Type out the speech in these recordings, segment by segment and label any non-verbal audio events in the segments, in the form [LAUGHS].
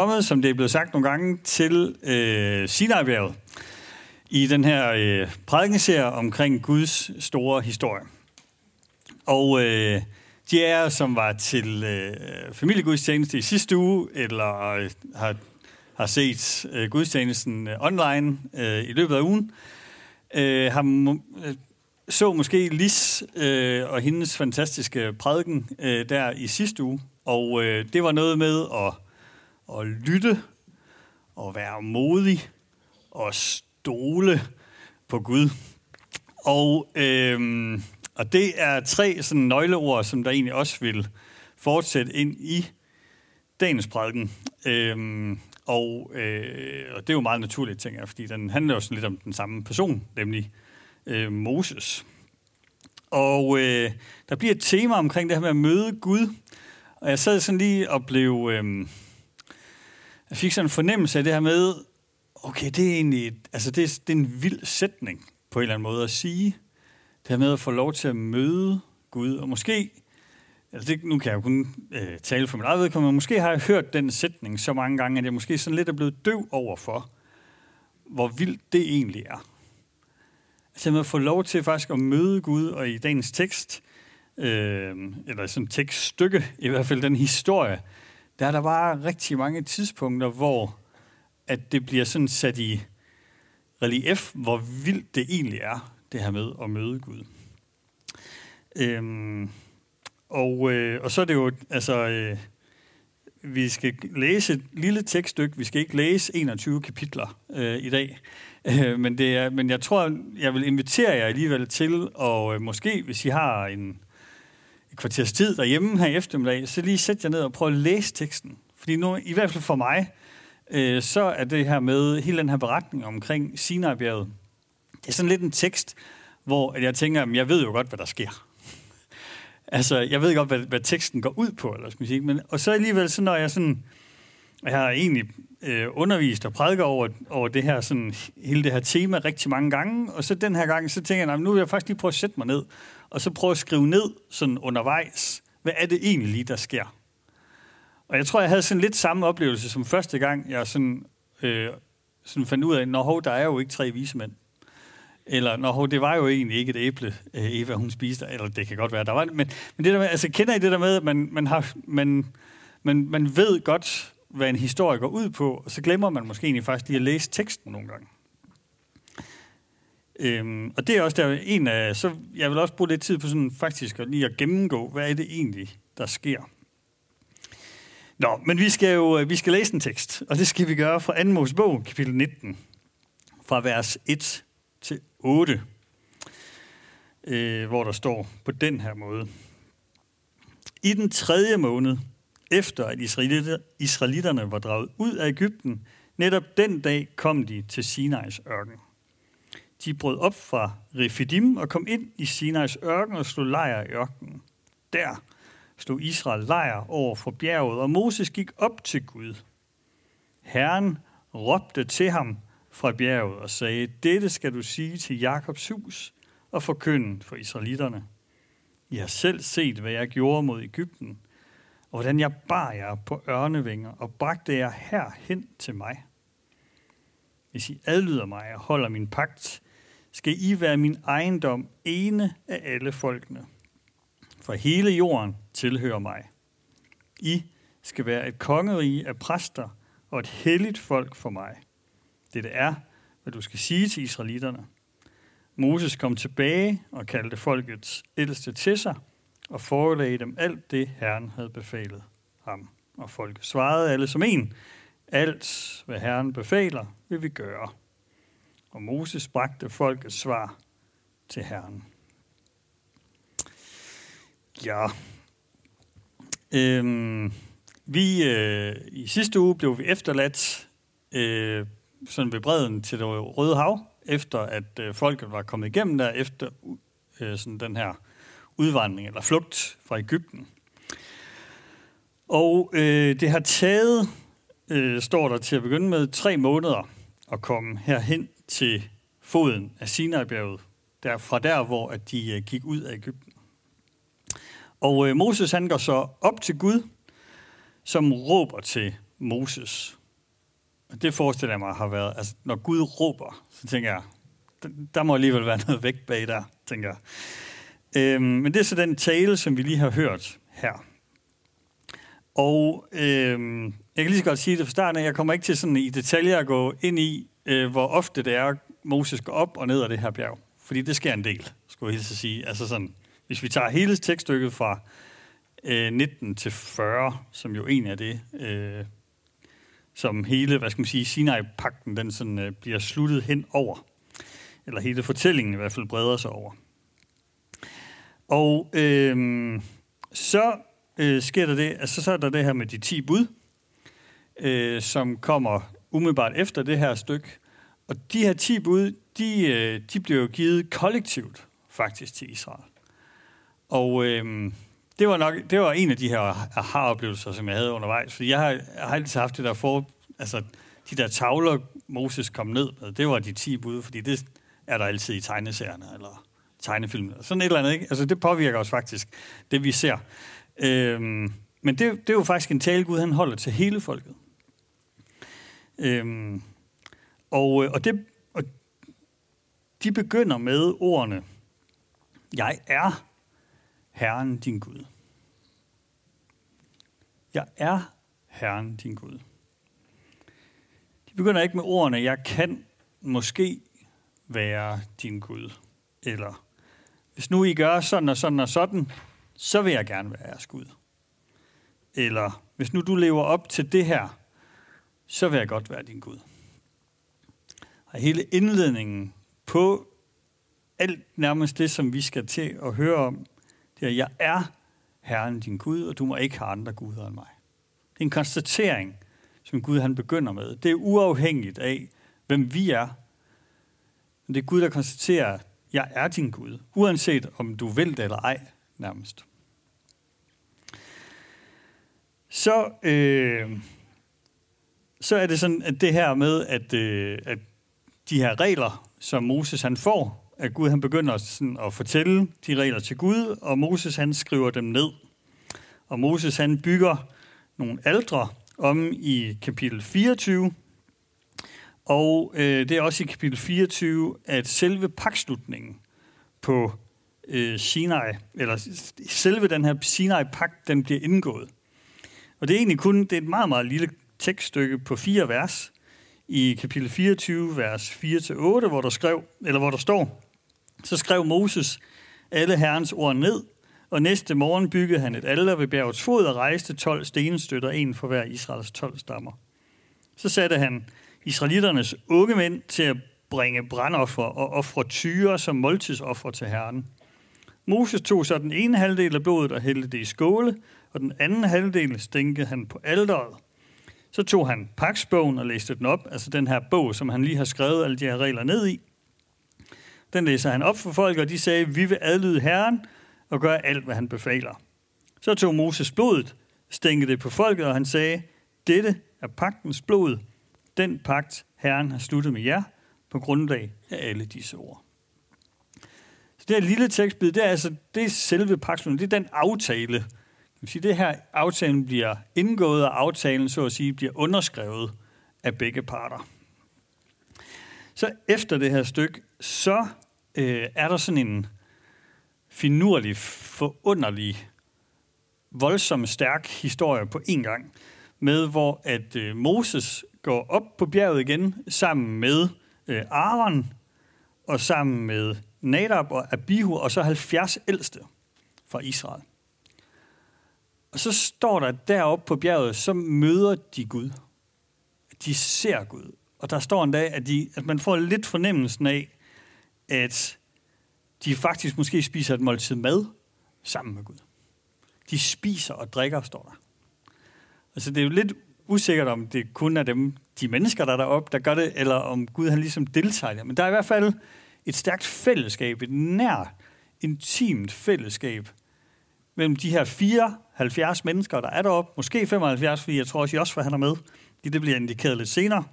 kommet, som det er blevet sagt nogle gange, til øh, Sinai-bjerget i den her øh, prædikenserie omkring Guds store historie. Og øh, de er som var til øh, familiegudstjeneste i sidste uge, eller øh, har, har set øh, gudstjenesten øh, online øh, i løbet af ugen, øh, har øh, så måske Lis øh, og hendes fantastiske prædiken øh, der i sidste uge. Og øh, det var noget med at at lytte og være modig og stole på Gud. Og, øhm, og det er tre sådan nøgleord, som der egentlig også vil fortsætte ind i dagens prædiken. Øhm, og, øh, og det er jo meget naturligt, tænker jeg, fordi den handler jo sådan lidt om den samme person, nemlig øh, Moses. Og øh, der bliver et tema omkring det her med at møde Gud. Og jeg sad sådan lige og blev... Øh, jeg fik sådan en fornemmelse af det her med, okay, det er egentlig, altså det er, det er en vild sætning på en eller anden måde at sige. Det her med at få lov til at møde Gud, og måske, altså det, nu kan jeg jo kun øh, tale for mit eget vedkommende, men måske har jeg hørt den sætning så mange gange, at jeg måske sådan lidt er blevet døv over for, hvor vildt det egentlig er. Altså med at få lov til faktisk at møde Gud, og i dagens tekst, øh, eller sådan tekststykke, i hvert fald den historie, der er der bare rigtig mange tidspunkter, hvor at det bliver sådan sat i relief, hvor vildt det egentlig er, det her med at møde Gud. Øhm, og, øh, og så er det jo, altså, øh, vi skal læse et lille tekststykke. Vi skal ikke læse 21 kapitler øh, i dag. Øh, men, det er, men jeg tror, jeg vil invitere jer alligevel til, og øh, måske, hvis I har en, et kvarters tid derhjemme her i eftermiddag, så lige sætte jer ned og prøve at læse teksten. Fordi nu, i hvert fald for mig, øh, så er det her med hele den her beretning omkring Sinai-bjerget, det er sådan lidt en tekst, hvor jeg tænker, at jeg ved jo godt, hvad der sker. [LAUGHS] altså, jeg ved godt, hvad, hvad teksten går ud på, eller skal sige. Men, og så alligevel, så når jeg sådan, jeg har egentlig øh, undervist og prædiker over, over det her, sådan, hele det her tema rigtig mange gange, og så den her gang, så tænker jeg, nu vil jeg faktisk lige prøve at sætte mig ned, og så prøve at skrive ned sådan undervejs, hvad er det egentlig lige, der sker? Og jeg tror, jeg havde sådan lidt samme oplevelse som første gang, jeg sådan, øh, sådan fandt ud af, når der er jo ikke tre visemænd. Eller, når det var jo egentlig ikke et æble, øh, Eva hun spiste, eller det kan godt være, der var men, men det der med, altså kender I det der med, at man, man, har, man, man, man ved godt, hvad en historie går ud på, og så glemmer man måske egentlig faktisk lige at læse teksten nogle gange. Øhm, og det er også der en af, så jeg vil også bruge lidt tid på sådan faktisk at lige at gennemgå, hvad er det egentlig, der sker. Nå, men vi skal jo øh, vi skal læse en tekst, og det skal vi gøre fra 2. Mosebog, kapitel 19, fra vers 1 til 8, øh, hvor der står på den her måde. I den tredje måned, efter at israelitterne var draget ud af Ægypten, netop den dag kom de til Sinais ørken. De brød op fra Refidim og kom ind i Sinais ørken og slog lejr i ørkenen. Der slog Israel lejr over for bjerget, og Moses gik op til Gud. Herren råbte til ham fra bjerget og sagde, dette skal du sige til Jakobs hus og forkynde for israelitterne. I har selv set, hvad jeg gjorde mod Ægypten, og hvordan jeg bar jer på ørnevinger og bragte jer herhen til mig. Hvis I adlyder mig og holder min pagt, skal I være min ejendom ene af alle folkene. For hele jorden tilhører mig. I skal være et kongerige af præster og et helligt folk for mig. Det er, hvad du skal sige til israelitterne. Moses kom tilbage og kaldte folkets ældste til sig og forelagde dem alt det, Herren havde befalet ham. Og folket svarede alle som en, alt hvad Herren befaler, vil vi gøre. Og Moses bragte folkets svar til Herren. Ja. Øhm, vi, øh, I sidste uge blev vi efterladt øh, sådan ved bredden til det Røde Hav, efter at øh, folket var kommet igennem der, efter øh, sådan den her udvandring eller flugt fra Ægypten. Og øh, det har taget, øh, står der til at begynde med, tre måneder at komme herhen til foden af Sinai-bjerget, der, fra der, hvor at de øh, gik ud af Ægypten. Og øh, Moses han går så op til Gud, som råber til Moses. Og det forestiller jeg mig har været, altså når Gud råber, så tænker jeg, der må alligevel være noget væk bag der, tænker jeg. Øhm, men det er så den tale, som vi lige har hørt her. Og øhm, jeg kan lige så godt sige det fra starten, jeg kommer ikke til sådan i detaljer at gå ind i, øh, hvor ofte det er, Moses går op og ned af det her bjerg. Fordi det sker en del, skulle jeg hilse sige. Altså sådan, hvis vi tager hele tekststykket fra øh, 19 til 40, som jo en af det, øh, som hele, hvad skal man sige, Sinai-pakten, den sådan, øh, bliver sluttet hen over. Eller hele fortællingen i hvert fald breder sig over. Og øh, så øh, sker der det, altså så er der det her med de 10 bud, øh, som kommer umiddelbart efter det her stykke. Og de her 10 bud, de, øh, de blev jo givet kollektivt faktisk til Israel. Og øh, det var nok det var en af de her aha-oplevelser, som jeg havde undervejs. Fordi jeg har, jeg har altid haft det der for... Altså, de der tavler, Moses kom ned med, det var de 10 bud, fordi det er der altid i tegneserierne, eller tegnefilmene. sådan et eller andet, ikke? Altså, det påvirker os faktisk, det vi ser. Øhm, men det, det er jo faktisk en tale, Gud han holder til hele folket. Øhm, og, øh, og, det, og de begynder med ordene, jeg er Herren din Gud. Jeg er Herren din Gud. De begynder ikke med ordene, jeg kan måske være din Gud. Eller, hvis nu I gør sådan og sådan og sådan, så vil jeg gerne være jeres Gud. Eller, hvis nu du lever op til det her, så vil jeg godt være din Gud. Og hele indledningen på alt nærmest det, som vi skal til at høre om, det er, jeg er Herren din Gud, og du må ikke have andre guder end mig. Det er en konstatering, som Gud han begynder med. Det er uafhængigt af, hvem vi er. Men det er Gud, der konstaterer, jeg er din Gud, uanset om du vil det eller ej, nærmest. Så, øh, så er det sådan, at det her med, at, øh, at de her regler, som Moses han får, at Gud han begynder sådan at fortælle de regler til Gud, og Moses han skriver dem ned. Og Moses han bygger nogle aldre om i kapitel 24, og øh, det er også i kapitel 24, at selve pakslutningen på øh, Sinai, eller selve den her Sinai-pagt, den bliver indgået. Og det er egentlig kun det er et meget, meget lille tekststykke på fire vers i kapitel 24, vers 4-8, hvor der, skrev, eller hvor der står, så skrev Moses alle herrens ord ned, og næste morgen byggede han et alder ved bjergets fod og rejste 12 stenstøtter, en for hver Israels 12 stammer. Så satte han israeliternes unge mænd til at bringe brandoffer og ofre tyre som måltidsoffer til Herren. Moses tog så den ene halvdel af blodet og hældte det i skåle, og den anden halvdel stænkede han på alderet. Så tog han paksbogen og læste den op, altså den her bog, som han lige har skrevet alle de her regler ned i. Den læser han op for folk, og de sagde, vi vil adlyde Herren og gøre alt, hvad han befaler. Så tog Moses blodet, stænkede det på folket, og han sagde, dette er pagtens blod, den pagt, Herren har sluttet med jer, på grundlag af alle disse ord. Så det her lille tekstbid, det er altså det er selve pagten, det er den aftale kan sige, det her aftalen bliver indgået, og aftalen så at sige bliver underskrevet af begge parter. Så efter det her stykke, så øh, er der sådan en finurlig, forunderlig, voldsom, stærk historie på en gang, med hvor at øh, Moses går op på bjerget igen sammen med øh, Aaron og sammen med Nadab og Abihu og så 70 ældste fra Israel. Og så står der deroppe på bjerget, så møder de Gud. De ser Gud. Og der står en dag, at, de, at man får lidt fornemmelsen af, at de faktisk måske spiser et måltid mad sammen med Gud. De spiser og drikker, står der. Altså det er jo lidt usikkert, om det kun er dem, de mennesker, der er deroppe, der gør det, eller om Gud han ligesom deltager. Men der er i hvert fald et stærkt fællesskab, et nær, intimt fællesskab mellem de her fire 70 mennesker, der er deroppe. Måske 75, fordi jeg tror også, Josfa han er med. Det bliver indikeret lidt senere.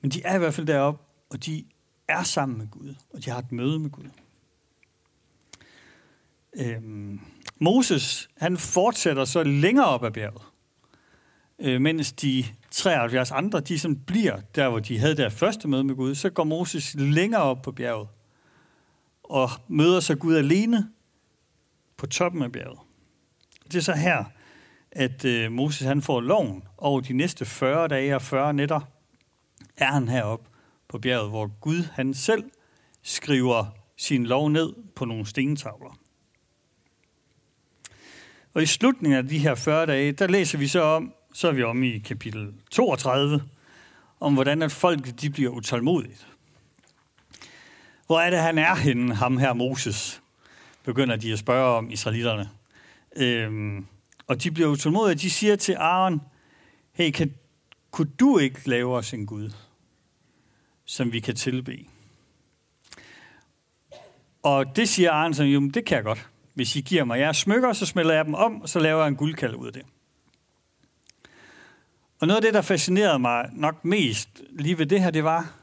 Men de er i hvert fald deroppe, og de er sammen med Gud, og de har et møde med Gud. Øhm, Moses, han fortsætter så længere op ad bjerget. øh, mens de 73 andre, de som bliver der, hvor de havde deres første møde med Gud, så går Moses længere op på bjerget og møder så Gud alene på toppen af bjerget. Det er så her, at øh, Moses han får loven over de næste 40 dage og 40 nætter, er han heroppe på bjerget, hvor Gud han selv skriver sin lov ned på nogle stentavler. Og i slutningen af de her 40 dage, der læser vi så om, så er vi om i kapitel 32, om hvordan at folk de bliver utålmodigt. Hvor er det, han er henne, ham her Moses? Begynder de at spørge om israelitterne. Øhm, og de bliver utålmodige, de siger til Aaron, hey, kan, kunne du ikke lave os en Gud, som vi kan tilbe? Og det siger Aaron, så, jo, det kan jeg godt. Hvis I giver mig jeres smykker, så smelter jeg dem om, og så laver jeg en guldkald ud af det. Og noget af det, der fascinerede mig nok mest lige ved det her, det var,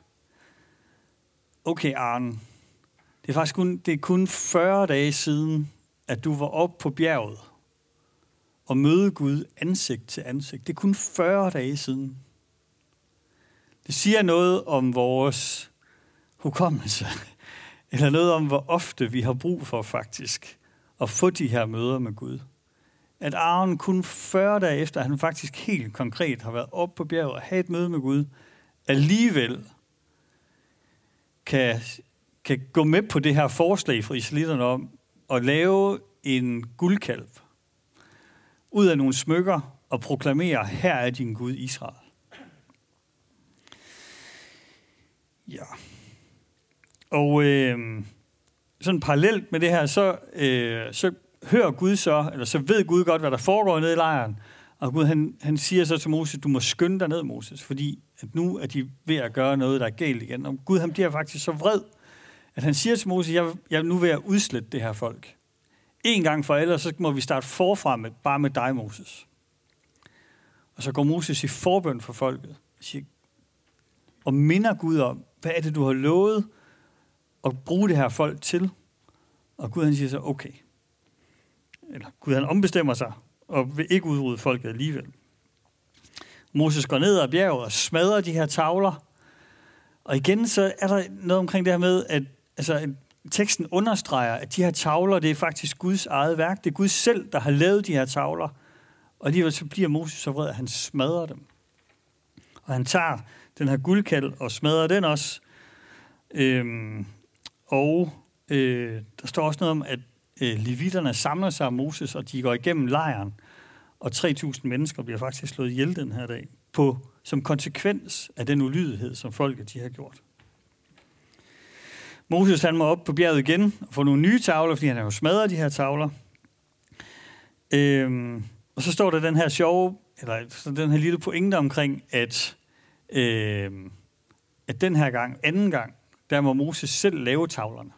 okay Arne, det er faktisk kun, det er kun 40 dage siden, at du var oppe på bjerget og møde Gud ansigt til ansigt. Det er kun 40 dage siden. Det siger noget om vores hukommelse, [LAUGHS] eller noget om, hvor ofte vi har brug for faktisk at få de her møder med Gud. At Aaron kun 40 dage efter, at han faktisk helt konkret har været oppe på bjerget og havde et møde med Gud, alligevel kan, kan gå med på det her forslag fra israelitterne om at lave en guldkalv ud af nogle smykker og proklamere, her er din Gud Israel. Ja. Og øh, sådan parallelt med det her, så, øh, så hører Gud så, eller så ved Gud godt, hvad der foregår nede i lejren. Og Gud, han, han siger så til Moses, du må skynde dig ned, Moses, fordi at nu er de ved at gøre noget, der er galt igen. Og Gud, han bliver faktisk så vred, at han siger til Moses, jeg, jeg nu vil jeg udslette det her folk. En gang for alle, så må vi starte forfra med, bare med dig, Moses. Og så går Moses i forbøn for folket siger og minder Gud om, hvad er det, du har lovet at bruge det her folk til? Og Gud han siger så, okay. Eller Gud han ombestemmer sig, og vil ikke udrydde folket alligevel. Moses går ned ad bjerget og smadrer de her tavler. Og igen så er der noget omkring det her med, at altså, teksten understreger, at de her tavler, det er faktisk Guds eget værk. Det er Gud selv, der har lavet de her tavler. Og alligevel så bliver Moses så vred, at han smadrer dem. Og han tager den her guldkald og smadrer den også. Øhm, og øh, der står også noget om, at øh, levitterne samler sig om Moses, og de går igennem lejren. Og 3.000 mennesker bliver faktisk slået ihjel den her dag, på, som konsekvens af den ulydighed, som folket de har gjort. Moses han må op på bjerget igen og få nogle nye tavler, fordi han har jo smadret de her tavler. Øhm, og så står der den her sjove, eller så den her lille pointe omkring, at, øhm, at den her gang, anden gang, der må Moses selv lave tavlerne.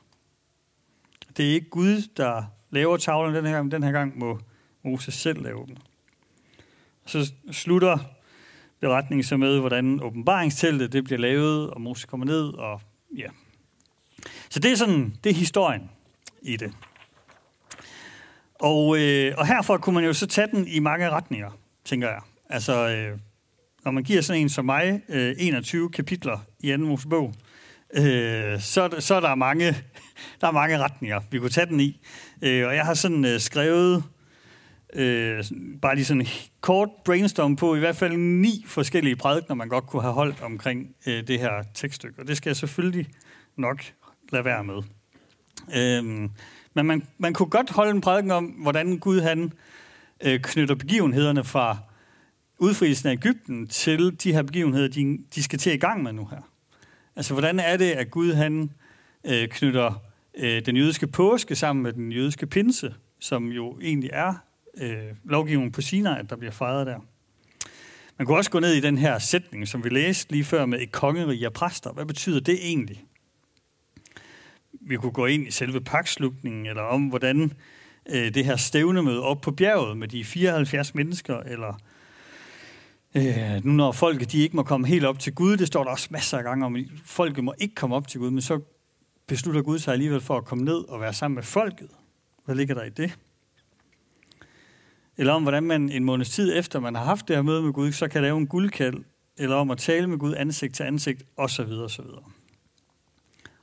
Det er ikke Gud, der laver tavlerne den her gang, men den her gang må Moses selv lave dem. Så slutter beretningen så med, hvordan åbenbaringsteltet det bliver lavet, og Moses kommer ned, og ja, så det er sådan, det er historien i det. Og, øh, og herfra kunne man jo så tage den i mange retninger, tænker jeg. Altså, øh, når man giver sådan en som mig øh, 21 kapitler i anden Mosebog, øh, så, så er der mange, [LAUGHS] der er mange retninger, vi kunne tage den i. Øh, og jeg har sådan øh, skrevet øh, bare lige sådan kort brainstorm på i hvert fald ni forskellige prædikner, man godt kunne have holdt omkring øh, det her tekststykke. Og det skal jeg selvfølgelig nok lade være med. Øhm, men man, man kunne godt holde en prædiken om, hvordan Gud han øh, knytter begivenhederne fra udfrielsen af Ægypten til de her begivenheder, de, de skal til i gang med nu her. Altså, hvordan er det, at Gud han øh, knytter øh, den jødiske påske sammen med den jødiske pinse, som jo egentlig er øh, lovgivningen på Sinai, der bliver fejret der. Man kunne også gå ned i den her sætning, som vi læste lige før med et kongerige af præster. Hvad betyder det egentlig? Vi kunne gå ind i selve pakslukningen, eller om hvordan øh, det her stævnemøde op på bjerget med de 74 mennesker, eller øh, nu når folket de ikke må komme helt op til Gud, det står der også masser af gange om, folket må ikke komme op til Gud, men så beslutter Gud sig alligevel for at komme ned og være sammen med folket. Hvad ligger der i det? eller om hvordan man en måneds tid efter, man har haft det her møde med Gud, så kan lave en guldkald, eller om at tale med Gud ansigt til ansigt, osv. osv.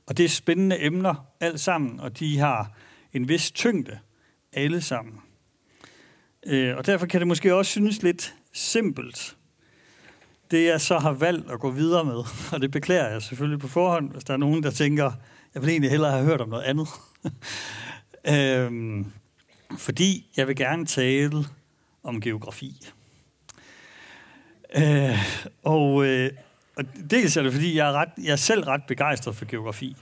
Og det er spændende emner alt sammen, og de har en vis tyngde alle sammen. Øh, og derfor kan det måske også synes lidt simpelt, det jeg så har valgt at gå videre med, [LAUGHS] og det beklager jeg selvfølgelig på forhånd, hvis der er nogen, der tænker, jeg vil egentlig hellere have hørt om noget andet. [LAUGHS] øhm, fordi jeg vil gerne tale om geografi. Øh, og, øh, og dels er det, fordi jeg er, ret, jeg er selv ret begejstret for geografi.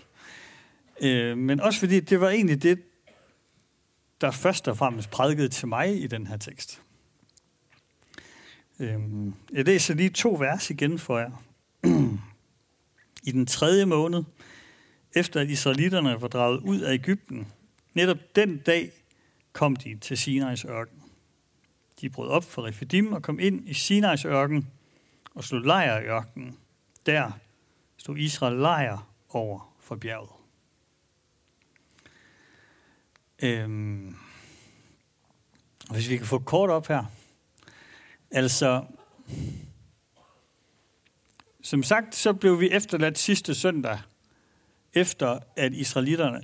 Øh, men også fordi det var egentlig det, der først og fremmest prædikede til mig i den her tekst. Øh, jeg læser lige to vers igen for jer. [CLEARS THROAT] I den tredje måned, efter at israelitterne var draget ud af Ægypten, netop den dag kom de til Sinais ørken. De brød op fra Refidim og kom ind i Sinais ørken og slog lejr i ørkenen. Der stod Israel lejr over for bjerget. Øhm, hvis vi kan få kort op her. Altså, som sagt, så blev vi efterladt sidste søndag, efter at israelitterne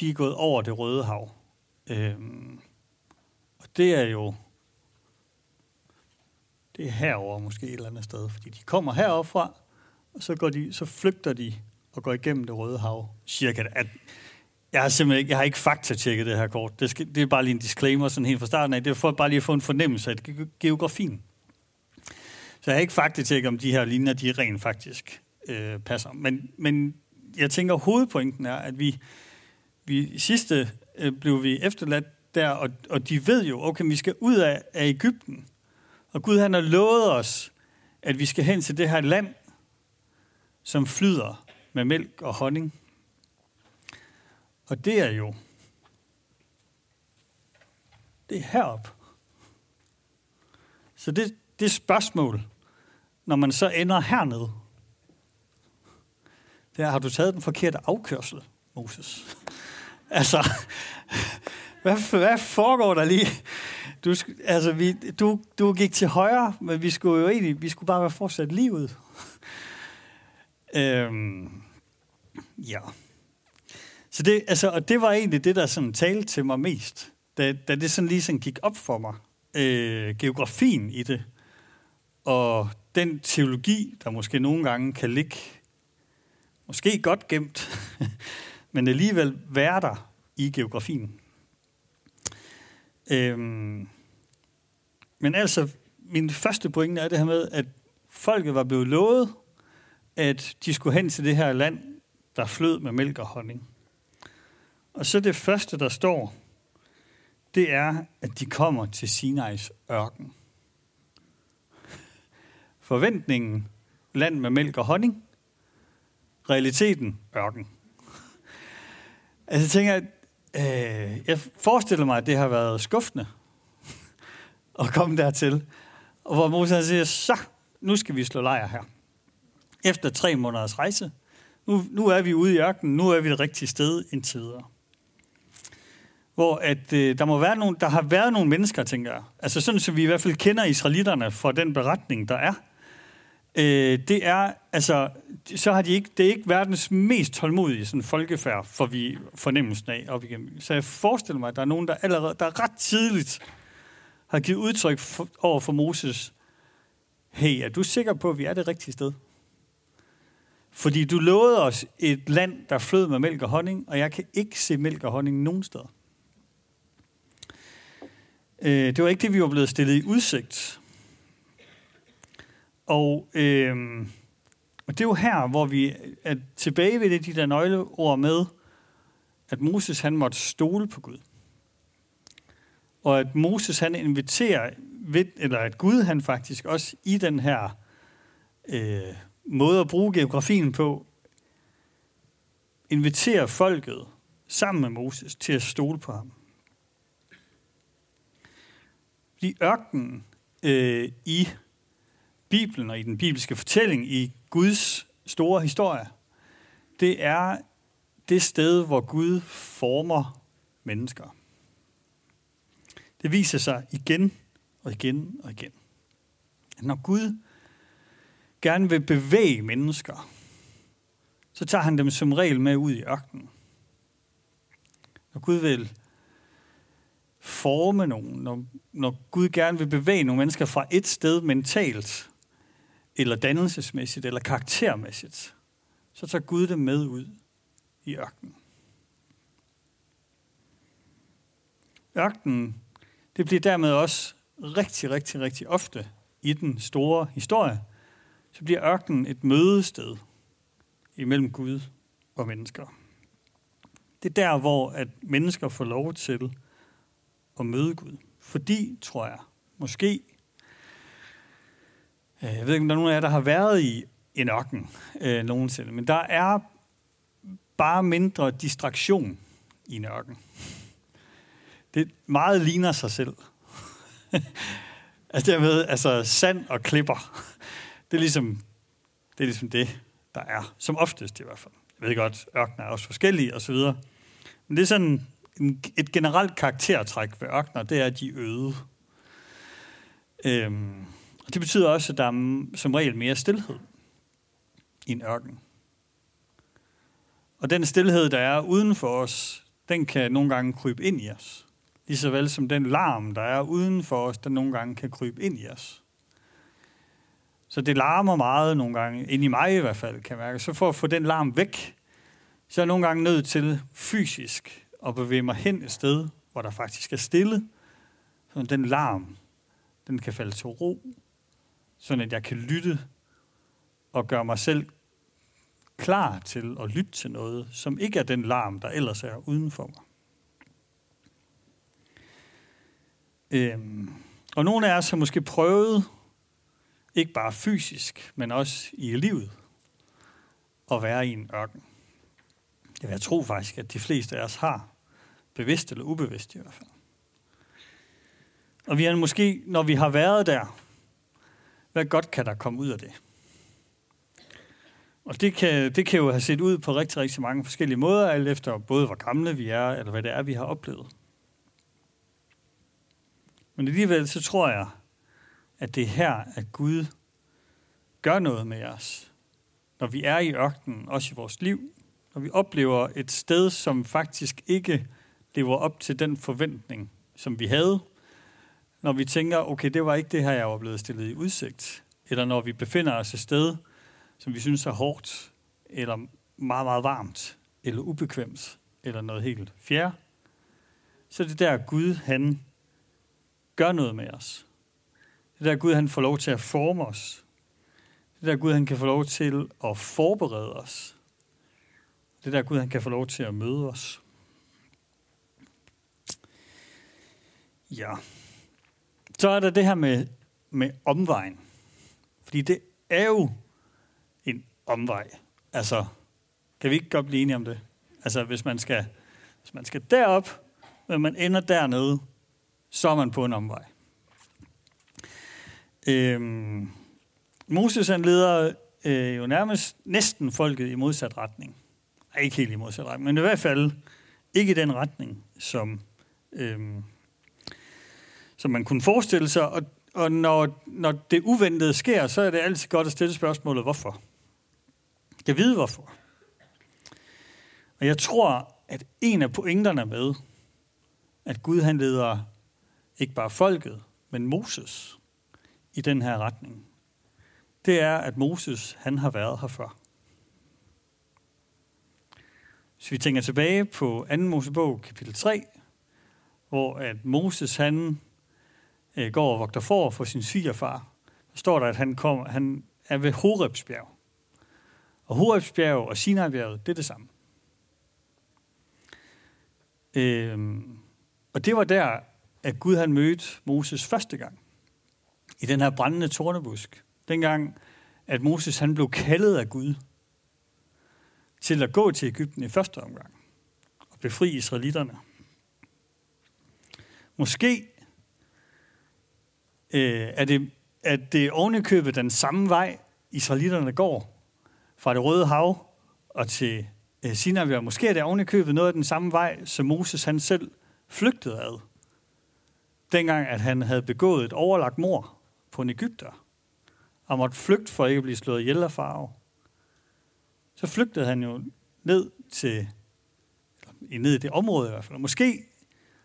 de er gået over det røde hav. Øhm, og det er jo det er herover måske et eller andet sted, fordi de kommer heroppe fra, og så, går de, så flygter de og går igennem det røde hav. Cirka. At, jeg har simpelthen ikke, jeg har ikke faktatjekket det her kort. Det, skal, det er bare lige en disclaimer sådan helt fra starten af. Det er for bare lige at få en fornemmelse af geografien. Så jeg har ikke faktatjekket, om de her linjer, de rent faktisk øh, passer. Men, men jeg tænker, hovedpointen er, at vi, vi sidste øh, blev vi efterladt der, og, og de ved jo, okay, vi skal ud af, af Ægypten. Og Gud han har lovet os, at vi skal hen til det her land, som flyder med mælk og honning. Og det er jo, det er herop. Så det, det spørgsmål, når man så ender hernede, det er, har du taget den forkerte afkørsel, Moses? [LAUGHS] altså, hvad, hvad foregår der lige? Du, altså, vi, du, du gik til højre, men vi skulle jo egentlig, vi skulle bare være fortsat livet øhm, ja. Så det, altså, og det var egentlig det, der sådan talte til mig mest, da, da det sådan lige sådan gik op for mig. Øh, geografien i det, og den teologi, der måske nogle gange kan ligge, måske godt gemt, [LAUGHS] men alligevel være der i geografien. Øhm, men altså, min første pointe er det her med, at folket var blevet lovet, at de skulle hen til det her land, der flød med mælk og honning. Og så det første, der står, det er, at de kommer til Sinais ørken. Forventningen, land med mælk og honning. Realiteten, ørken. Altså jeg tænker, øh, jeg forestiller mig, at det har været skuffende at komme dertil. Og hvor Moses siger, så nu skal vi slå lejr her. Efter tre måneders rejse, nu, nu er vi ude i ørkenen, nu er vi det rigtige sted indtil videre hvor at, øh, der må være nogle, der har været nogle mennesker, tænker jeg. Altså sådan, som vi i hvert fald kender israelitterne for den beretning, der er. Øh, det er, altså, så har de ikke, det er ikke verdens mest tålmodige sådan folkefærd, for vi fornemmelsen af op igennem. Så jeg forestiller mig, at der er nogen, der allerede, der ret tidligt har givet udtryk for, over for Moses, hey, er du sikker på, at vi er det rigtige sted? Fordi du lovede os et land, der flød med mælk og honning, og jeg kan ikke se mælk og honning nogen steder. Øh, det var ikke det, vi var blevet stillet i udsigt. Og, øh, og det er jo her, hvor vi er tilbage ved det, de der nøgleord med, at Moses han måtte stole på Gud. Og at Moses han inviterer, ved, eller at Gud han faktisk også i den her øh, måde at bruge geografien på, inviterer folket sammen med Moses til at stole på ham. Fordi ørkenen øh, i Bibelen og i den bibelske fortælling, i Guds store historie, det er det sted, hvor Gud former mennesker. Det viser sig igen og igen og igen. Når Gud gerne vil bevæge mennesker, så tager han dem som regel med ud i ørkenen. Når Gud vil forme nogen, når, når Gud gerne vil bevæge nogle mennesker fra et sted mentalt, eller dannelsesmæssigt, eller karaktermæssigt, så tager Gud dem med ud i ørkenen. Ørkenen, det bliver dermed også rigtig, rigtig, rigtig ofte i den store historie, så bliver ørkenen et mødested imellem Gud og mennesker. Det er der, hvor at mennesker får lov til at møde Gud. Fordi, tror jeg, måske, øh, jeg ved ikke, om der er nogen af jer, der har været i en ørken øh, nogensinde, men der er bare mindre distraktion i en ørken. Det meget ligner sig selv. [LAUGHS] altså dermed, altså sand og klipper, det er ligesom det, er ligesom det der er. Som oftest i hvert fald. Jeg ved godt, ørkener er også forskellige osv. Men det er sådan en, et generelt karaktertræk ved ørkener, det er, at de er øde. Øhm, og det betyder også, at der er som regel mere stillhed i en ørken. Og den stillhed, der er uden for os, den kan nogle gange krybe ind i os. Ligeså vel som den larm, der er uden for os, den nogle gange kan krybe ind i os. Så det larmer meget nogle gange, ind i mig i hvert fald, kan jeg mærke. Så for at få den larm væk, så er jeg nogle gange nødt til fysisk at bevæge mig hen et sted, hvor der faktisk er stille, så den larm, den kan falde til ro, så at jeg kan lytte og gøre mig selv klar til at lytte til noget, som ikke er den larm, der ellers er uden for mig. Øhm, og nogle af os har måske prøvet ikke bare fysisk, men også i livet, at være i en ørken. Jeg vil tro faktisk, at de fleste af os har, bevidst eller ubevidst i hvert fald. Og vi har måske, når vi har været der, hvad godt kan der komme ud af det? Og det kan, det kan jo have set ud på rigtig, rigtig mange forskellige måder, alt efter både hvor gamle vi er, eller hvad det er, vi har oplevet. Men alligevel så tror jeg, at det er her, at Gud gør noget med os. Når vi er i ørkenen, også i vores liv, når vi oplever et sted, som faktisk ikke lever op til den forventning, som vi havde, når vi tænker, okay, det var ikke det her, jeg var blevet stillet i udsigt, eller når vi befinder os et sted, som vi synes er hårdt, eller meget, meget varmt, eller ubekvemt, eller noget helt fjerde, så det der Gud, han gør noget med os. Det der Gud, han får lov til at forme os. Det der Gud, han kan få lov til at forberede os. Det der Gud, han kan få lov til at møde os. Ja. Så er der det her med, med omvejen. Fordi det er jo en omvej. Altså, kan vi ikke godt blive enige om det? Altså, hvis man skal, hvis man skal derop, men man ender dernede, så er man på en omvej. Øhm, Moses han leder øh, jo nærmest næsten folket i modsat retning. Ej, ikke helt i modsat retning, men i hvert fald ikke i den retning, som, øhm, som man kunne forestille sig. Og, og når, når det uventede sker, så er det altid godt at stille spørgsmålet, hvorfor? Jeg ved hvorfor. Og jeg tror, at en af pointerne med, at Gud han leder ikke bare folket, men Moses i den her retning, det er, at Moses han har været her før. Hvis vi tænker tilbage på 2. Mosebog, kapitel 3, hvor at Moses han øh, går og vogter for for sin svigerfar, så står der, at han, kom, han er ved Horebsbjerg. Og Horebsbjerg og Sinai-bjerget, det er det samme. Øhm, og det var der, at Gud han mødte Moses første gang. I den her brændende tornebusk. Dengang, at Moses han blev kaldet af Gud til at gå til Ægypten i første omgang og befri israelitterne. Måske øh, er, det, at det ovenikøbet den samme vej, israelitterne går fra det røde hav og til øh, Sinai. Måske er det ovenikøbet noget af den samme vej, som Moses han selv flygtede ad dengang at han havde begået et overlagt mor på en Ægypter, og måtte flygte for ikke at blive slået ihjel af farve. Så flygtede han jo ned til, ned i det område i hvert fald. Måske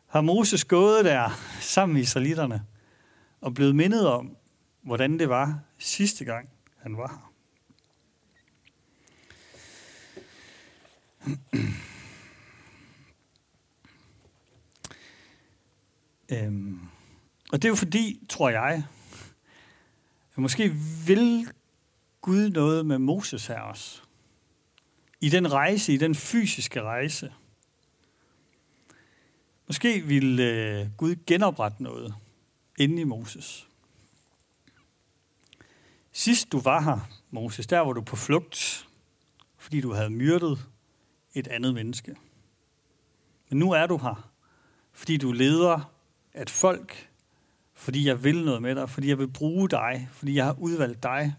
har Moses gået der [LAUGHS] sammen med israelitterne og blevet mindet om, hvordan det var sidste gang, han var her. [CLEARS THROAT] øhm, og det er jo fordi, tror jeg, men måske vil Gud noget med Moses her også. I den rejse, i den fysiske rejse. Måske vil øh, Gud genoprette noget inde i Moses. Sidst du var her, Moses, der var du på flugt, fordi du havde myrdet et andet menneske. Men nu er du her, fordi du leder et folk, fordi jeg vil noget med dig, fordi jeg vil bruge dig, fordi jeg har udvalgt dig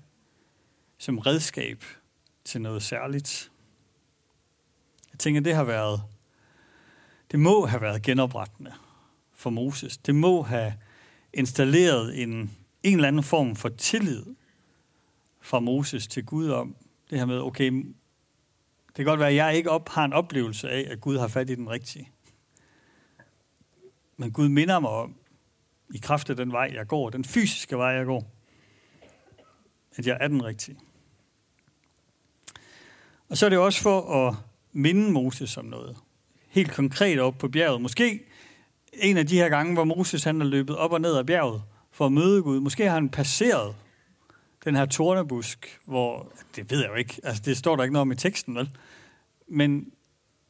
som redskab til noget særligt. Jeg tænker, det har været, det må have været genoprettende for Moses. Det må have installeret en, en eller anden form for tillid fra Moses til Gud om det her med, okay, det kan godt være, at jeg ikke op, har en oplevelse af, at Gud har fat i den rigtige. Men Gud minder mig om, i kraft af den vej, jeg går, den fysiske vej, jeg går, at jeg er den rigtige. Og så er det også for at minde Moses om noget. Helt konkret op på bjerget. Måske en af de her gange, hvor Moses han er løbet op og ned ad bjerget for at møde Gud. Måske har han passeret den her tornebusk, hvor, det ved jeg jo ikke, altså det står der ikke noget om i teksten, vel? Men,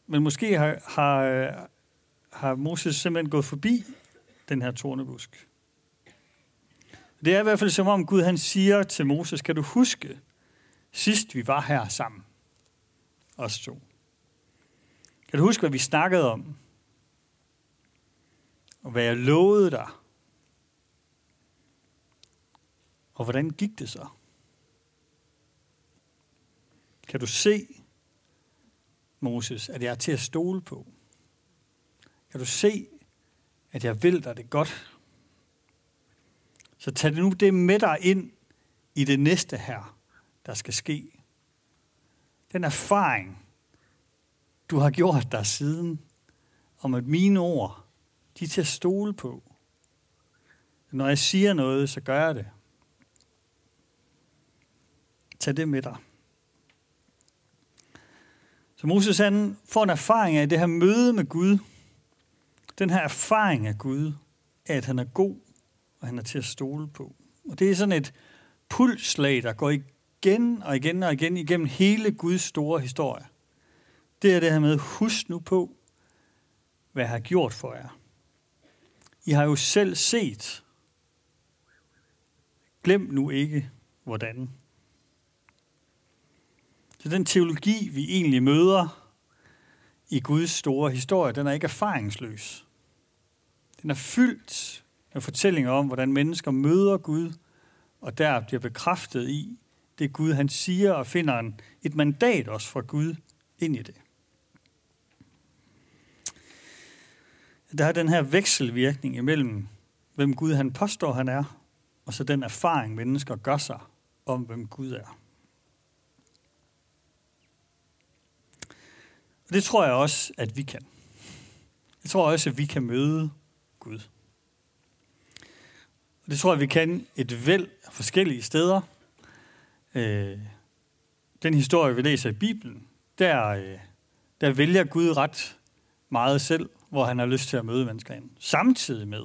men måske har, har, har Moses simpelthen gået forbi den her tornebusk. Det er i hvert fald som om Gud han siger til Moses, kan du huske, sidst vi var her sammen, os to. Kan du huske, hvad vi snakkede om? Og hvad jeg lovede dig? Og hvordan gik det så? Kan du se, Moses, at jeg er til at stole på? Kan du se, at jeg vil dig det godt? Så tag nu det med dig ind i det næste her, der skal ske. Den erfaring, du har gjort dig siden, om at mine ord, de er til at stole på. Når jeg siger noget, så gør jeg det. Tag det med dig. Så Moses han får en erfaring af det her møde med Gud. Den her erfaring af Gud, at han er god, og han er til at stole på. Og det er sådan et pulslag, der går igen og igen og igen igennem hele Guds store historie. Det er det her med, husk nu på, hvad jeg har gjort for jer. I har jo selv set. Glem nu ikke, hvordan. Så den teologi, vi egentlig møder i Guds store historie, den er ikke erfaringsløs. Den er fyldt af fortællinger om, hvordan mennesker møder Gud, og der bliver bekræftet i det Gud, han siger, og finder en, et mandat også fra Gud ind i det. Der er den her vekselvirkning imellem, hvem Gud han påstår, han er, og så den erfaring, mennesker gør sig om, hvem Gud er. Og det tror jeg også, at vi kan. Jeg tror også, at vi kan møde Gud. Og det tror jeg, vi kan et væld af forskellige steder. Øh, den historie, vi læser i Bibelen, der, øh, der vælger Gud ret meget selv, hvor han har lyst til at møde mennesker ind. Samtidig med,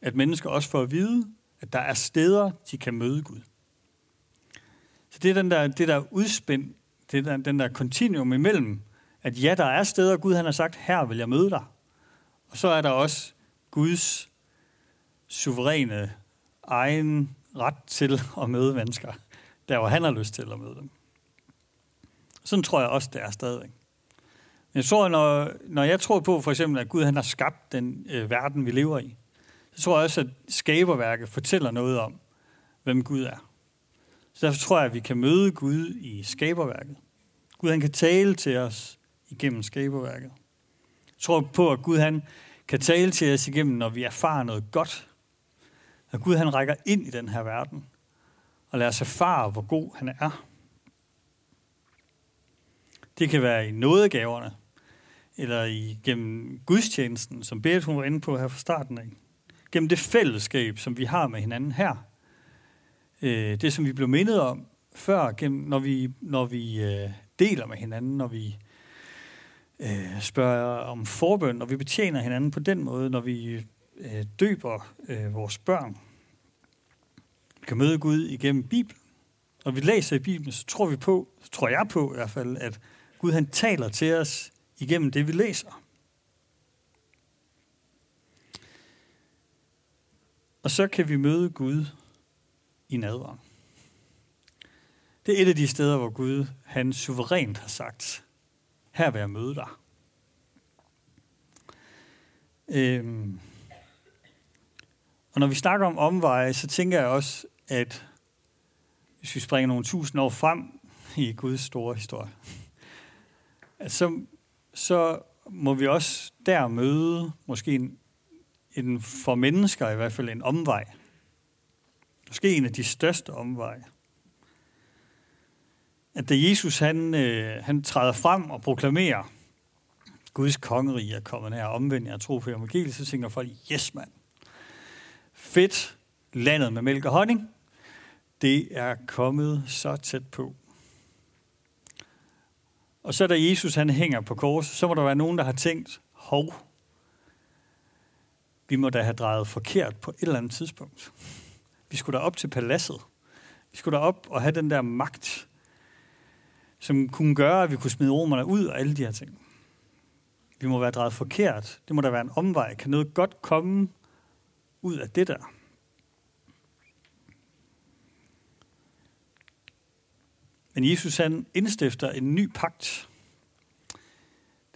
at mennesker også får at vide, at der er steder, de kan møde Gud. Så det er den der, det der udspænd, det er den der kontinuum imellem, at ja, der er steder, Gud han har sagt, her vil jeg møde dig. Og så er der også Guds suveræne egen ret til at møde mennesker, der hvor han har lyst til at møde dem. Sådan tror jeg også, det er stadigvæk. Jeg tror, når, når jeg tror på for eksempel, at Gud han har skabt den øh, verden, vi lever i, så tror jeg også, at skaberværket fortæller noget om, hvem Gud er. Så derfor tror jeg, at vi kan møde Gud i skaberværket. Gud han kan tale til os igennem skaberværket. Jeg tror på, at Gud han kan tale til os igennem, når vi erfarer noget godt. At Gud han rækker ind i den her verden og lader os erfare, hvor god han er. Det kan være i nådegaverne, eller i, gennem gudstjenesten, som Berit hun var inde på her fra starten af. Gennem det fællesskab, som vi har med hinanden her. Øh, det, som vi blev mindet om før, gennem, når vi, når vi øh, deler med hinanden, når vi øh, spørger om forbøn, og vi betjener hinanden på den måde, når vi øh, døber øh, vores børn. Vi kan møde Gud igennem Bibelen. Når vi læser i Bibelen, så tror vi på, så tror jeg på i hvert fald, at Gud han taler til os igennem det, vi læser. Og så kan vi møde Gud i nadveren. Det er et af de steder, hvor Gud han suverænt har sagt, her vil jeg møde dig. Øhm. Og når vi snakker om omveje, så tænker jeg også, at hvis vi springer nogle tusind år frem i Guds store historie, at så, så må vi også der møde måske en, en for mennesker i hvert fald en omvej. Måske en af de største omveje at da Jesus han, øh, han træder frem og proklamerer, Guds kongerige er kommet her, omvendt jeg tro på evangeliet, så tænker folk, yes mand, fedt, landet med mælk og honning, det er kommet så tæt på. Og så da Jesus han hænger på korset, så må der være nogen, der har tænkt, hov, vi må da have drejet forkert på et eller andet tidspunkt. Vi skulle da op til paladset. Vi skulle da op og have den der magt, som kunne gøre, at vi kunne smide romerne ud og alle de her ting. Vi må være drejet forkert. Det må der være en omvej. Kan noget godt komme ud af det der? Men Jesus han indstifter en ny pagt.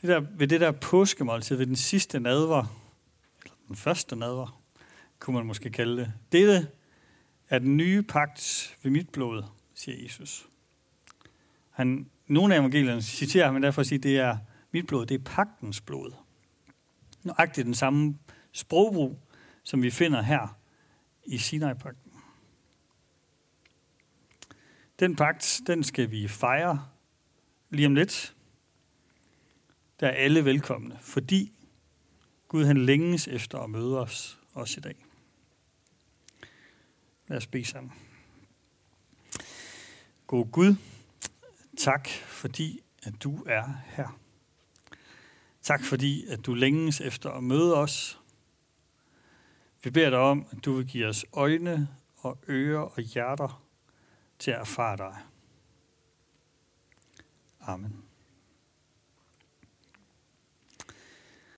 Det der, ved det der påskemåltid, ved den sidste nadver, eller den første nadver, kunne man måske kalde det. Dette er den nye pagt ved mit blod, siger Jesus. Han, nogle af evangelierne citerer ham derfor at sige, at det er mit blod, det er pagtens blod. Nøjagtigt den samme sprogbrug, som vi finder her i Sinai-pagten. Den pagt, den skal vi fejre lige om lidt. Der er alle velkomne, fordi Gud han længes efter at møde os også i dag. Lad os bede sammen. God Gud, Tak, fordi at du er her. Tak, fordi at du længes efter at møde os. Vi beder dig om, at du vil give os øjne og ører og hjerter til at erfare dig. Amen.